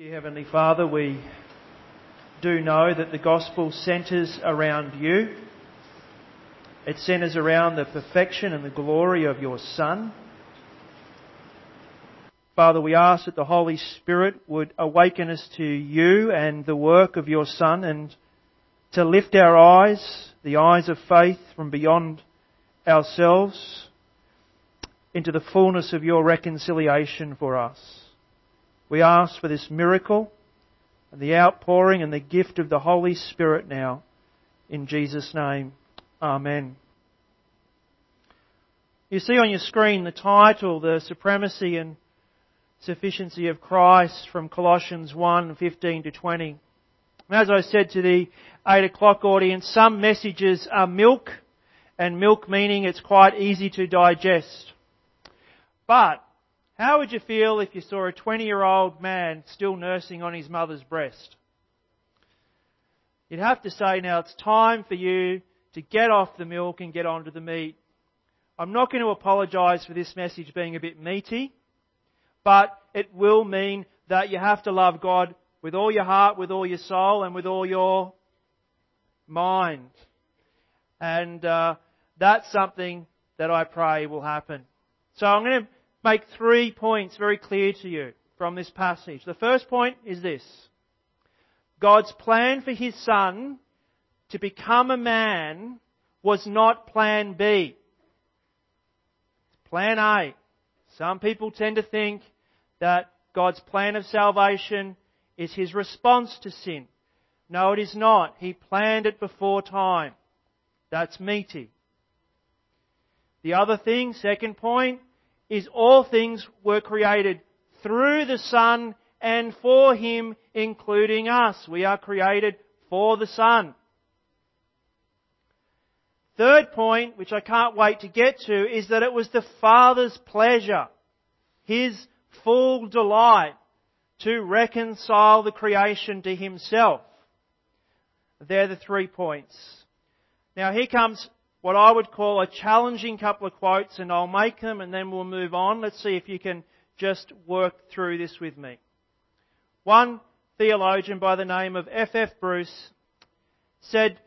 Dear Heavenly Father, we do know that the gospel centres around you. It centres around the perfection and the glory of your Son. Father, we ask that the Holy Spirit would awaken us to you and the work of your Son and to lift our eyes, the eyes of faith from beyond ourselves into the fullness of your reconciliation for us. We ask for this miracle and the outpouring and the gift of the Holy Spirit now. In Jesus' name, Amen. You see on your screen the title, The Supremacy and Sufficiency of Christ from Colossians 1, 15 to 20. as I said to the 8 o'clock audience, some messages are milk, and milk meaning it's quite easy to digest. But how would you feel if you saw a 20 year old man still nursing on his mother's breast? You'd have to say now it's time for you to get off the milk and get onto the meat. I'm not going to apologise for this message being a bit meaty, but it will mean that you have to love God with all your heart, with all your soul, and with all your mind. And uh, that's something that I pray will happen. So I'm going to make three points very clear to you from this passage. The first point is this. God's plan for His Son to become a man was not plan B. It's Plan A. Some people tend to think that God's plan of salvation is His response to sin. No, it is not. He planned it before time. That's meaty. The other thing, second point, is all things were created through the Son and for Him, including us. We are created for the Son. Third point, which I can't wait to get to, is that it was the Father's pleasure, His full delight to reconcile the creation to Himself. They're the three points. Now here comes what I would call a challenging couple of quotes and I'll make them and then we'll move on. Let's see if you can just work through this with me. One theologian by the name of F. F. Bruce said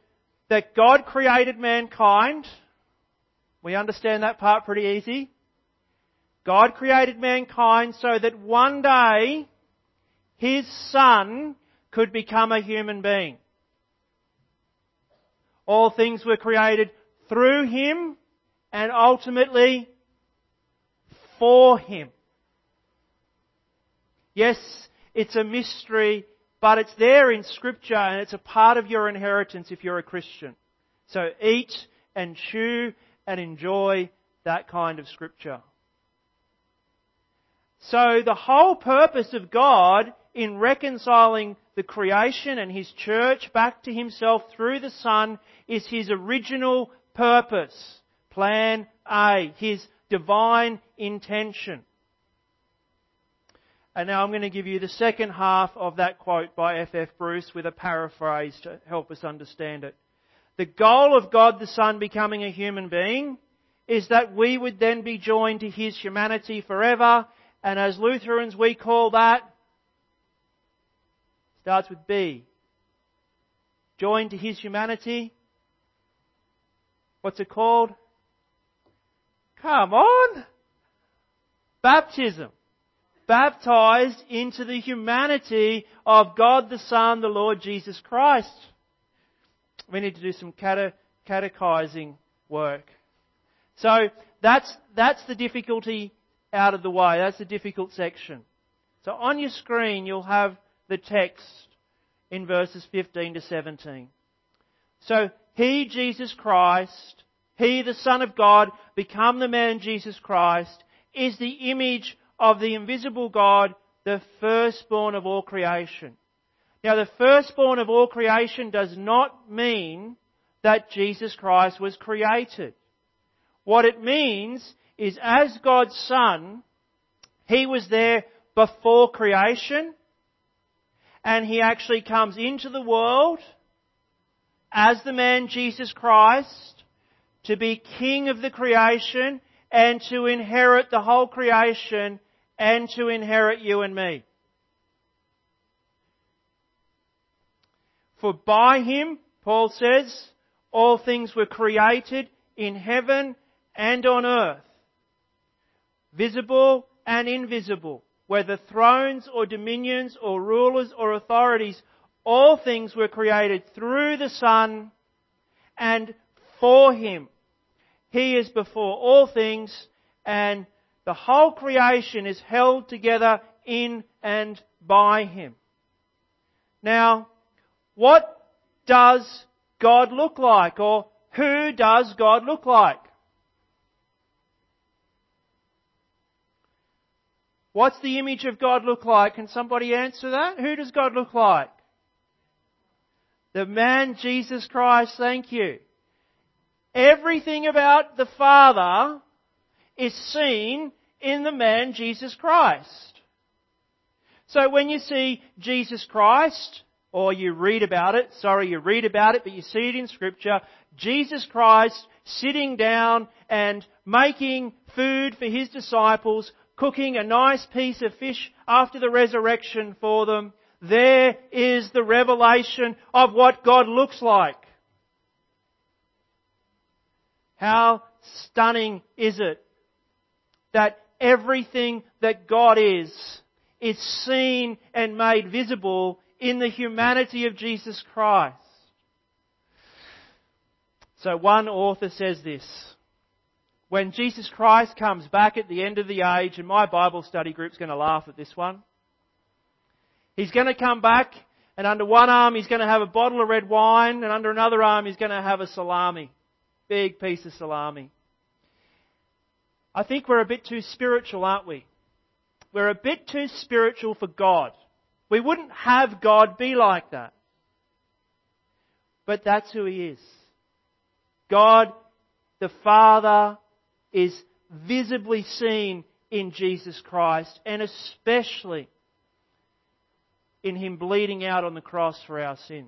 that God created mankind. We understand that part pretty easy. God created mankind so that one day His Son could become a human being. All things were created through Him and ultimately for Him. Yes, it's a mystery, but it's there in Scripture and it's a part of your inheritance if you're a Christian. So eat and chew and enjoy that kind of Scripture. So the whole purpose of God in reconciling the creation and His church back to Himself through the Son is His original purpose. Plan A. His divine intention. And now I'm going to give you the second half of that quote by F. F. Bruce with a paraphrase to help us understand it. The goal of God the Son becoming a human being is that we would then be joined to His humanity forever, and as Lutherans we call that, starts with B. Joined to His humanity, What's it called? Come on! Baptism. Baptized into the humanity of God the Son, the Lord Jesus Christ. We need to do some catechizing work. So that's, that's the difficulty out of the way. That's the difficult section. So on your screen you'll have the text in verses 15 to 17. So he, Jesus Christ, He, the Son of God, become the man Jesus Christ, is the image of the invisible God, the firstborn of all creation. Now the firstborn of all creation does not mean that Jesus Christ was created. What it means is as God's Son, He was there before creation, and He actually comes into the world, as the man Jesus Christ to be king of the creation and to inherit the whole creation and to inherit you and me. For by him, Paul says, all things were created in heaven and on earth, visible and invisible, whether thrones or dominions or rulers or authorities, all things were created through the Son and for Him. He is before all things and the whole creation is held together in and by Him. Now, what does God look like? Or who does God look like? What's the image of God look like? Can somebody answer that? Who does God look like? The man Jesus Christ, thank you. Everything about the Father is seen in the man Jesus Christ. So when you see Jesus Christ, or you read about it, sorry, you read about it, but you see it in scripture, Jesus Christ sitting down and making food for his disciples, cooking a nice piece of fish after the resurrection for them, there is the revelation of what God looks like. How stunning is it that everything that God is, is seen and made visible in the humanity of Jesus Christ. So one author says this, when Jesus Christ comes back at the end of the age, and my Bible study group's going to laugh at this one, he's going to come back and under one arm he's going to have a bottle of red wine and under another arm he's going to have a salami. Big piece of salami. I think we're a bit too spiritual, aren't we? We're a bit too spiritual for God. We wouldn't have God be like that. But that's who He is. God, the Father, is visibly seen in Jesus Christ and especially in Him bleeding out on the cross for our sins.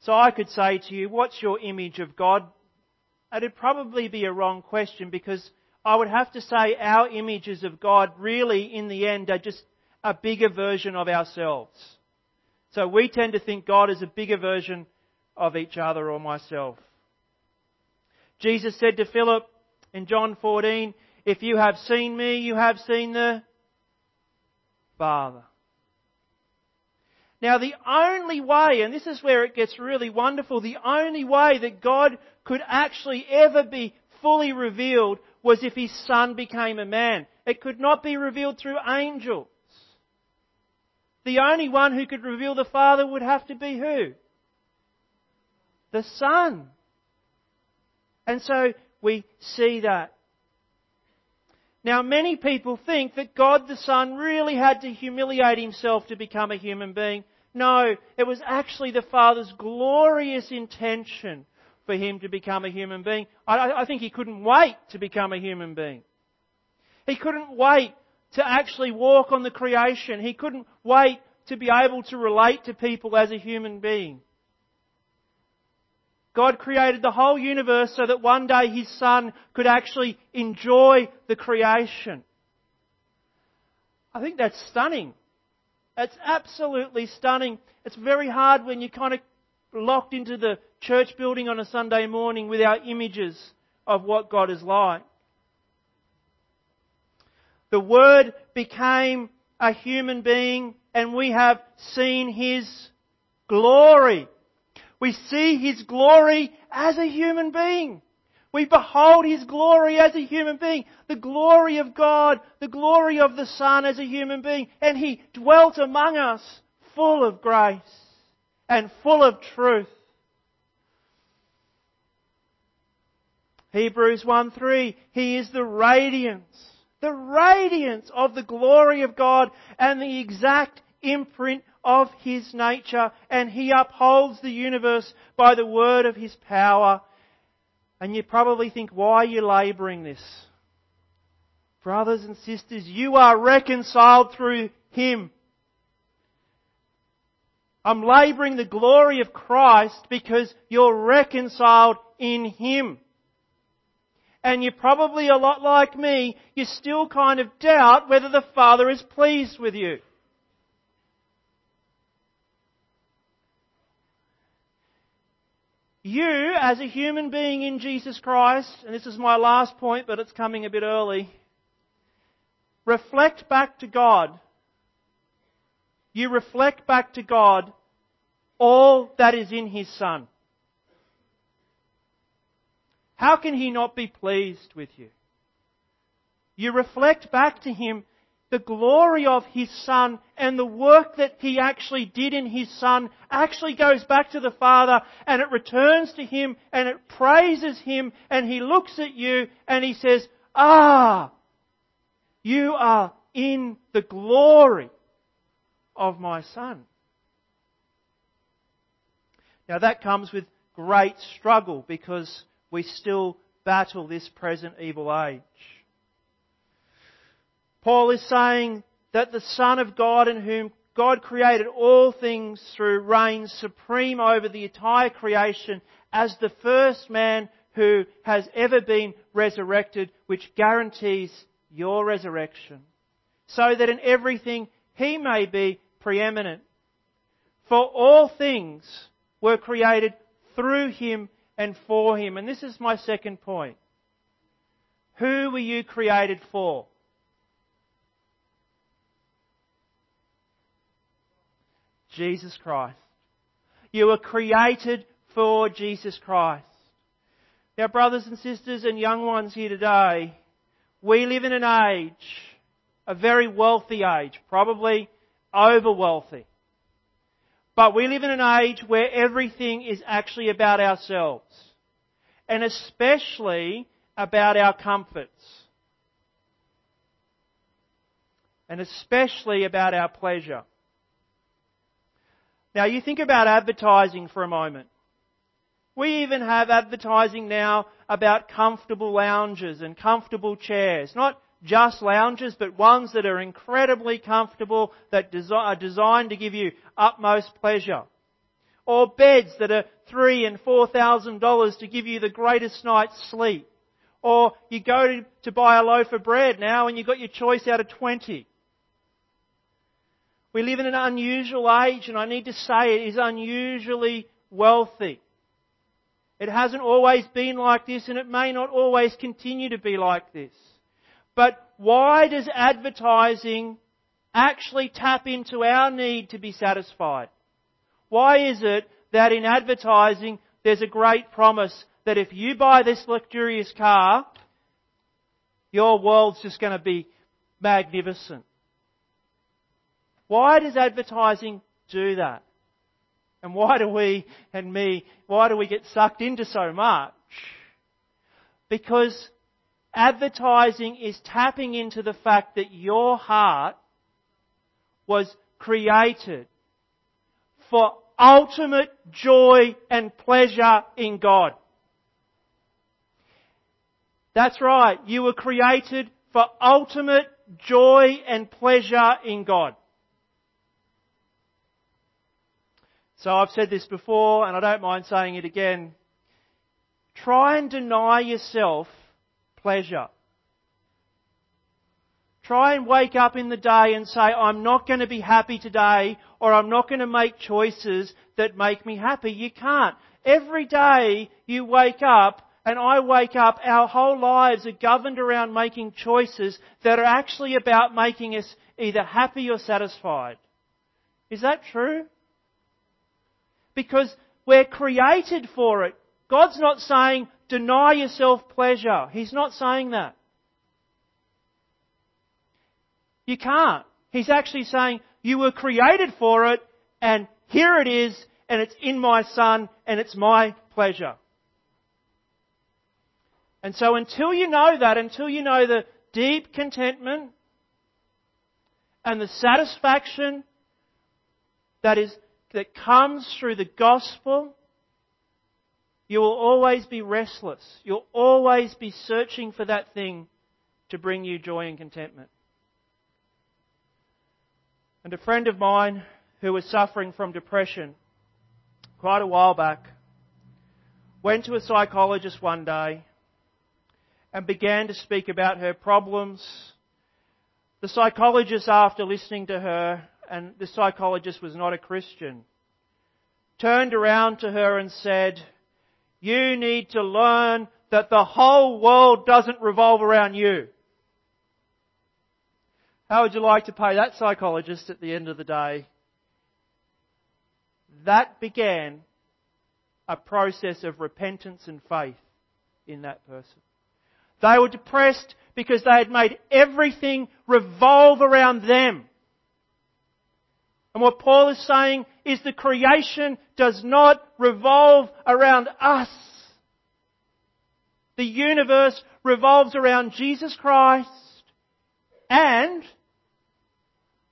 So I could say to you, what's your image of God? It'd probably be a wrong question because I would have to say our images of God really in the end are just a bigger version of ourselves. So we tend to think God is a bigger version of each other or myself. Jesus said to Philip in John 14, if you have seen me, you have seen the Father. Now the only way, and this is where it gets really wonderful, the only way that God could actually ever be fully revealed was if His Son became a man. It could not be revealed through angels. The only one who could reveal the Father would have to be who? The Son. And so we see that. Now many people think that God the Son really had to humiliate himself to become a human being. No, it was actually the Father's glorious intention for him to become a human being. I, I, think he couldn't wait to become a human being. He couldn't wait to actually walk on the creation. He couldn't wait to be able to relate to people as a human being. God created the whole universe so that one day His Son could actually enjoy the creation. I think that's stunning. It's absolutely stunning. It's very hard when you're kind of locked into the church building on a Sunday morning with our images of what God is like. The Word became a human being and we have seen His glory. We see His glory as a human being. We behold His glory as a human being. The glory of God, the glory of the Son as a human being. And He dwelt among us full of grace and full of truth. Hebrews 1 3, He is the radiance, the radiance of the glory of God and the exact imprint of His nature and He upholds the universe by the word of His power. And you probably think, why are you labouring this? Brothers and sisters, you are reconciled through Him. I'm labouring the glory of Christ because you're reconciled in Him. And you're probably a lot like me, you still kind of doubt whether the Father is pleased with you. You, as a human being in Jesus Christ, and this is my last point, but it's coming a bit early, reflect back to God. You reflect back to God all that is in His Son. How can He not be pleased with you? You reflect back to Him the glory of His Son and the work that He actually did in His Son actually goes back to the Father and it returns to Him and it praises Him and He looks at you and He says, Ah, you are in the glory of my Son. Now that comes with great struggle because we still battle this present evil age. Paul is saying that the Son of God in whom God created all things through reigns supreme over the entire creation as the first man who has ever been resurrected, which guarantees your resurrection. So that in everything he may be preeminent. For all things were created through him and for him. And this is my second point. Who were you created for? Jesus Christ. You were created for Jesus Christ. Now, brothers and sisters and young ones here today, we live in an age, a very wealthy age, probably over wealthy. But we live in an age where everything is actually about ourselves. And especially about our comforts. And especially about our pleasure. Now you think about advertising for a moment. We even have advertising now about comfortable lounges and comfortable chairs. Not just lounges, but ones that are incredibly comfortable, that are designed to give you utmost pleasure. Or beds that are three and four thousand dollars to give you the greatest night's sleep. Or you go to buy a loaf of bread now and you've got your choice out of twenty. We live in an unusual age, and I need to say it is unusually wealthy. It hasn't always been like this, and it may not always continue to be like this. But why does advertising actually tap into our need to be satisfied? Why is it that in advertising there's a great promise that if you buy this luxurious car, your world's just going to be magnificent? Why does advertising do that? And why do we and me, why do we get sucked into so much? Because advertising is tapping into the fact that your heart was created for ultimate joy and pleasure in God. That's right. You were created for ultimate joy and pleasure in God. So I've said this before and I don't mind saying it again. Try and deny yourself pleasure. Try and wake up in the day and say, I'm not going to be happy today or I'm not going to make choices that make me happy. You can't. Every day you wake up and I wake up, our whole lives are governed around making choices that are actually about making us either happy or satisfied. Is that true? Because we're created for it. God's not saying deny yourself pleasure. He's not saying that. You can't. He's actually saying you were created for it and here it is and it's in my son and it's my pleasure. And so until you know that, until you know the deep contentment and the satisfaction that is that comes through the gospel, you will always be restless. You'll always be searching for that thing to bring you joy and contentment. And a friend of mine who was suffering from depression quite a while back went to a psychologist one day and began to speak about her problems. The psychologist, after listening to her, and the psychologist was not a Christian, turned around to her and said, You need to learn that the whole world doesn't revolve around you. How would you like to pay that psychologist at the end of the day? That began a process of repentance and faith in that person. They were depressed because they had made everything revolve around them. And what Paul is saying is the creation does not revolve around us. The universe revolves around Jesus Christ and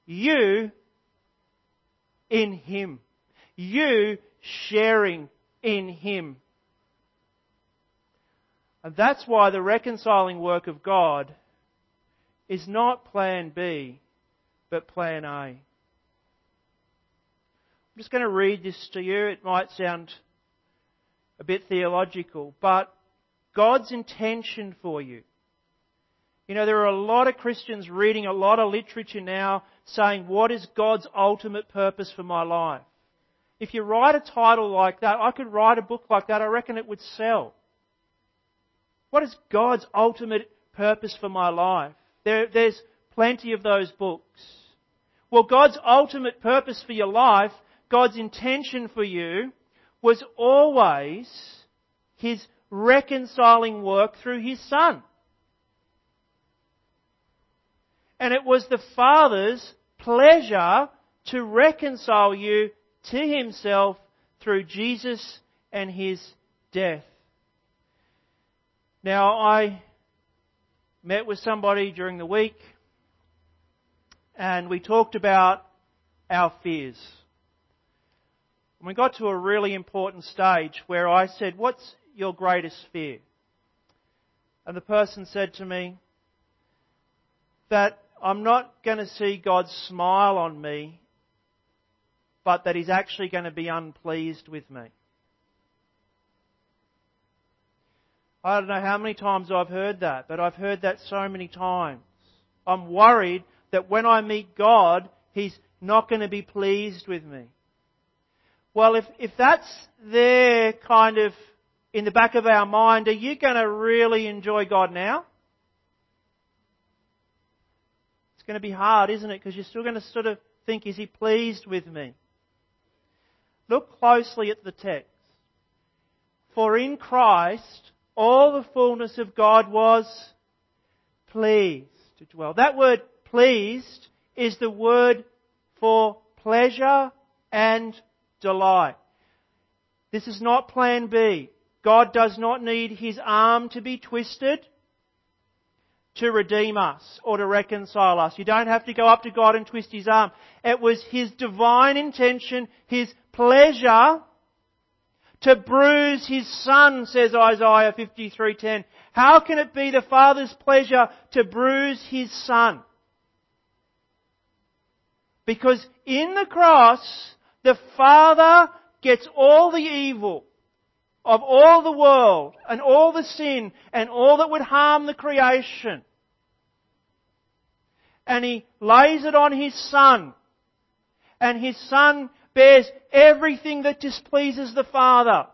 you in Him. You sharing in Him. And that's why the reconciling work of God is not plan B, but plan A. I'm just going to read this to you. It might sound a bit theological, but God's intention for you. You know, there are a lot of Christians reading a lot of literature now saying, what is God's ultimate purpose for my life? If you write a title like that, I could write a book like that, I reckon it would sell. What is God's ultimate purpose for my life? There, there's plenty of those books. Well, God's ultimate purpose for your life, God's intention for you, was always His reconciling work through His Son. And it was the Father's pleasure to reconcile you to Himself through Jesus and His death. Now, I met with somebody during the week and we talked about our fears. And we got to a really important stage where I said, What's your greatest fear? And the person said to me that I'm not going to see God smile on me, but that He's actually going to be unpleased with me. I don't know how many times I've heard that, but I've heard that so many times. I'm worried that when I meet God, He's not going to be pleased with me. Well, if, if that's there kind of in the back of our mind, are you going to really enjoy God now? It's going to be hard, isn't it? Because you're still going to sort of think, is He pleased with me? Look closely at the text. For in Christ, all the fullness of God was pleased to dwell. That word pleased is the word for pleasure and delight. This is not plan B. God does not need his arm to be twisted to redeem us or to reconcile us. You don't have to go up to God and twist his arm. It was his divine intention, his pleasure to bruise his son, says Isaiah 53:10. How can it be the Father's pleasure to bruise his son? Because in the cross, the Father gets all the evil of all the world and all the sin and all that would harm the creation. And he lays it on his son. And his son bears everything that displeases the Father.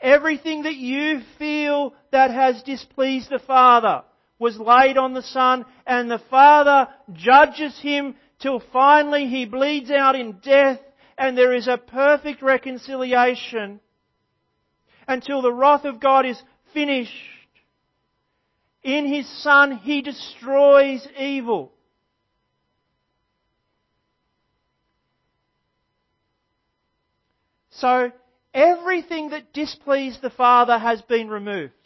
Everything that you feel that has displeased the Father was laid on the Son, and the Father judges him till finally he bleeds out in death, and there is a perfect reconciliation until the wrath of God is finished. In His Son, He destroys evil. So, everything that displeased the Father has been removed.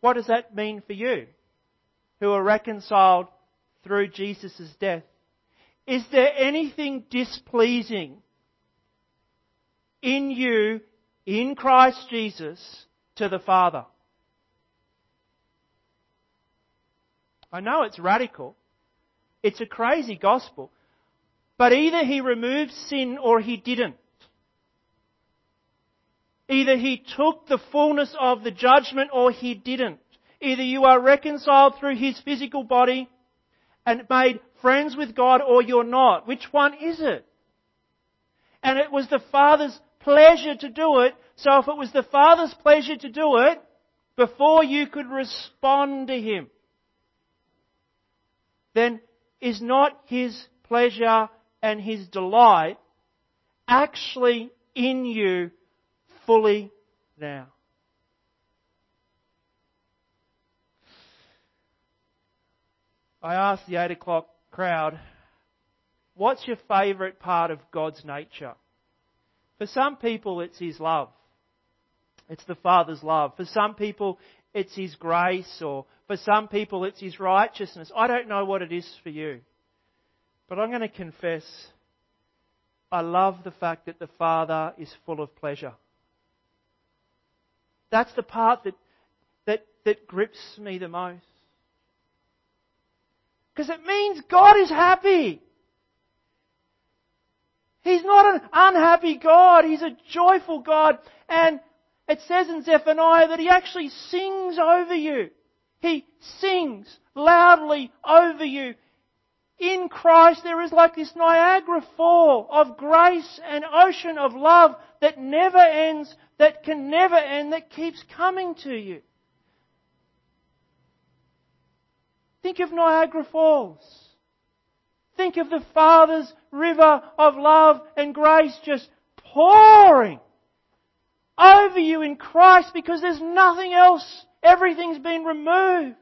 What does that mean for you who are reconciled through Jesus' death? Is there anything displeasing in you, in Christ Jesus, to the Father? I know it's radical. It's a crazy gospel. But either he removed sin or he didn't. Either he took the fullness of the judgment or he didn't. Either you are reconciled through his physical body and made friends with God or you're not. Which one is it? And it was the Father's pleasure to do it. So if it was the Father's pleasure to do it, before you could respond to Him, then is not His pleasure and His delight actually in you fully now? I asked the 8 o'clock crowd, what's your favourite part of God's nature? For some people, it's His love. It's the Father's love. For some people, it's His grace, or for some people, it's His righteousness. I don't know what it is for you. But I'm going to confess, I love the fact that the Father is full of pleasure. That's the part that, that, that grips me the most. Because it means God is happy. He's not an unhappy God. He's a joyful God. And it says in Zephaniah that He actually sings over you. He sings loudly over you. In Christ there is like this Niagara fall of grace and ocean of love that never ends, that can never end, that keeps coming to you. Think of Niagara Falls. Think of the Father's river of love and grace just pouring over you in Christ because there's nothing else. Everything's been removed.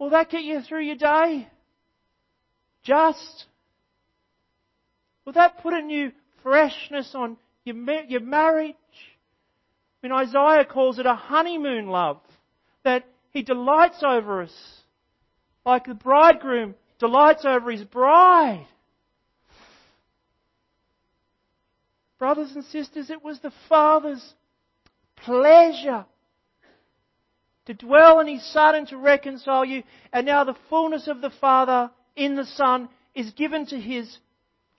Will that get you through your day? Just. Will that put a new freshness on your, your marriage? I mean, Isaiah calls it a honeymoon love. That he delights over us like the bridegroom delights over his bride. Brothers and sisters, it was the Father's pleasure to dwell in His Son and to reconcile you. And now the fullness of the Father in the Son is given to His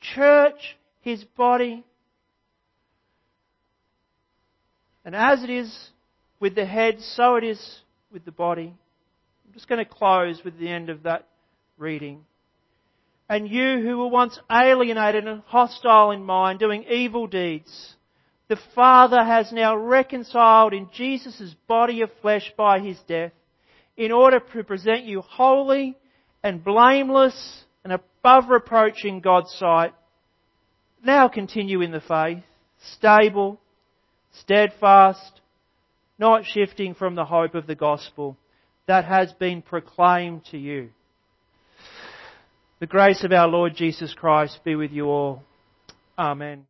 church, His body. And as it is with the head, so it is with the body. I'm just going to close with the end of that reading. And you who were once alienated and hostile in mind, doing evil deeds, the Father has now reconciled in Jesus' body of flesh by his death, in order to present you holy and blameless and above reproach in God's sight. Now continue in the faith, stable, steadfast, not shifting from the hope of the gospel that has been proclaimed to you. The grace of our Lord Jesus Christ be with you all. Amen.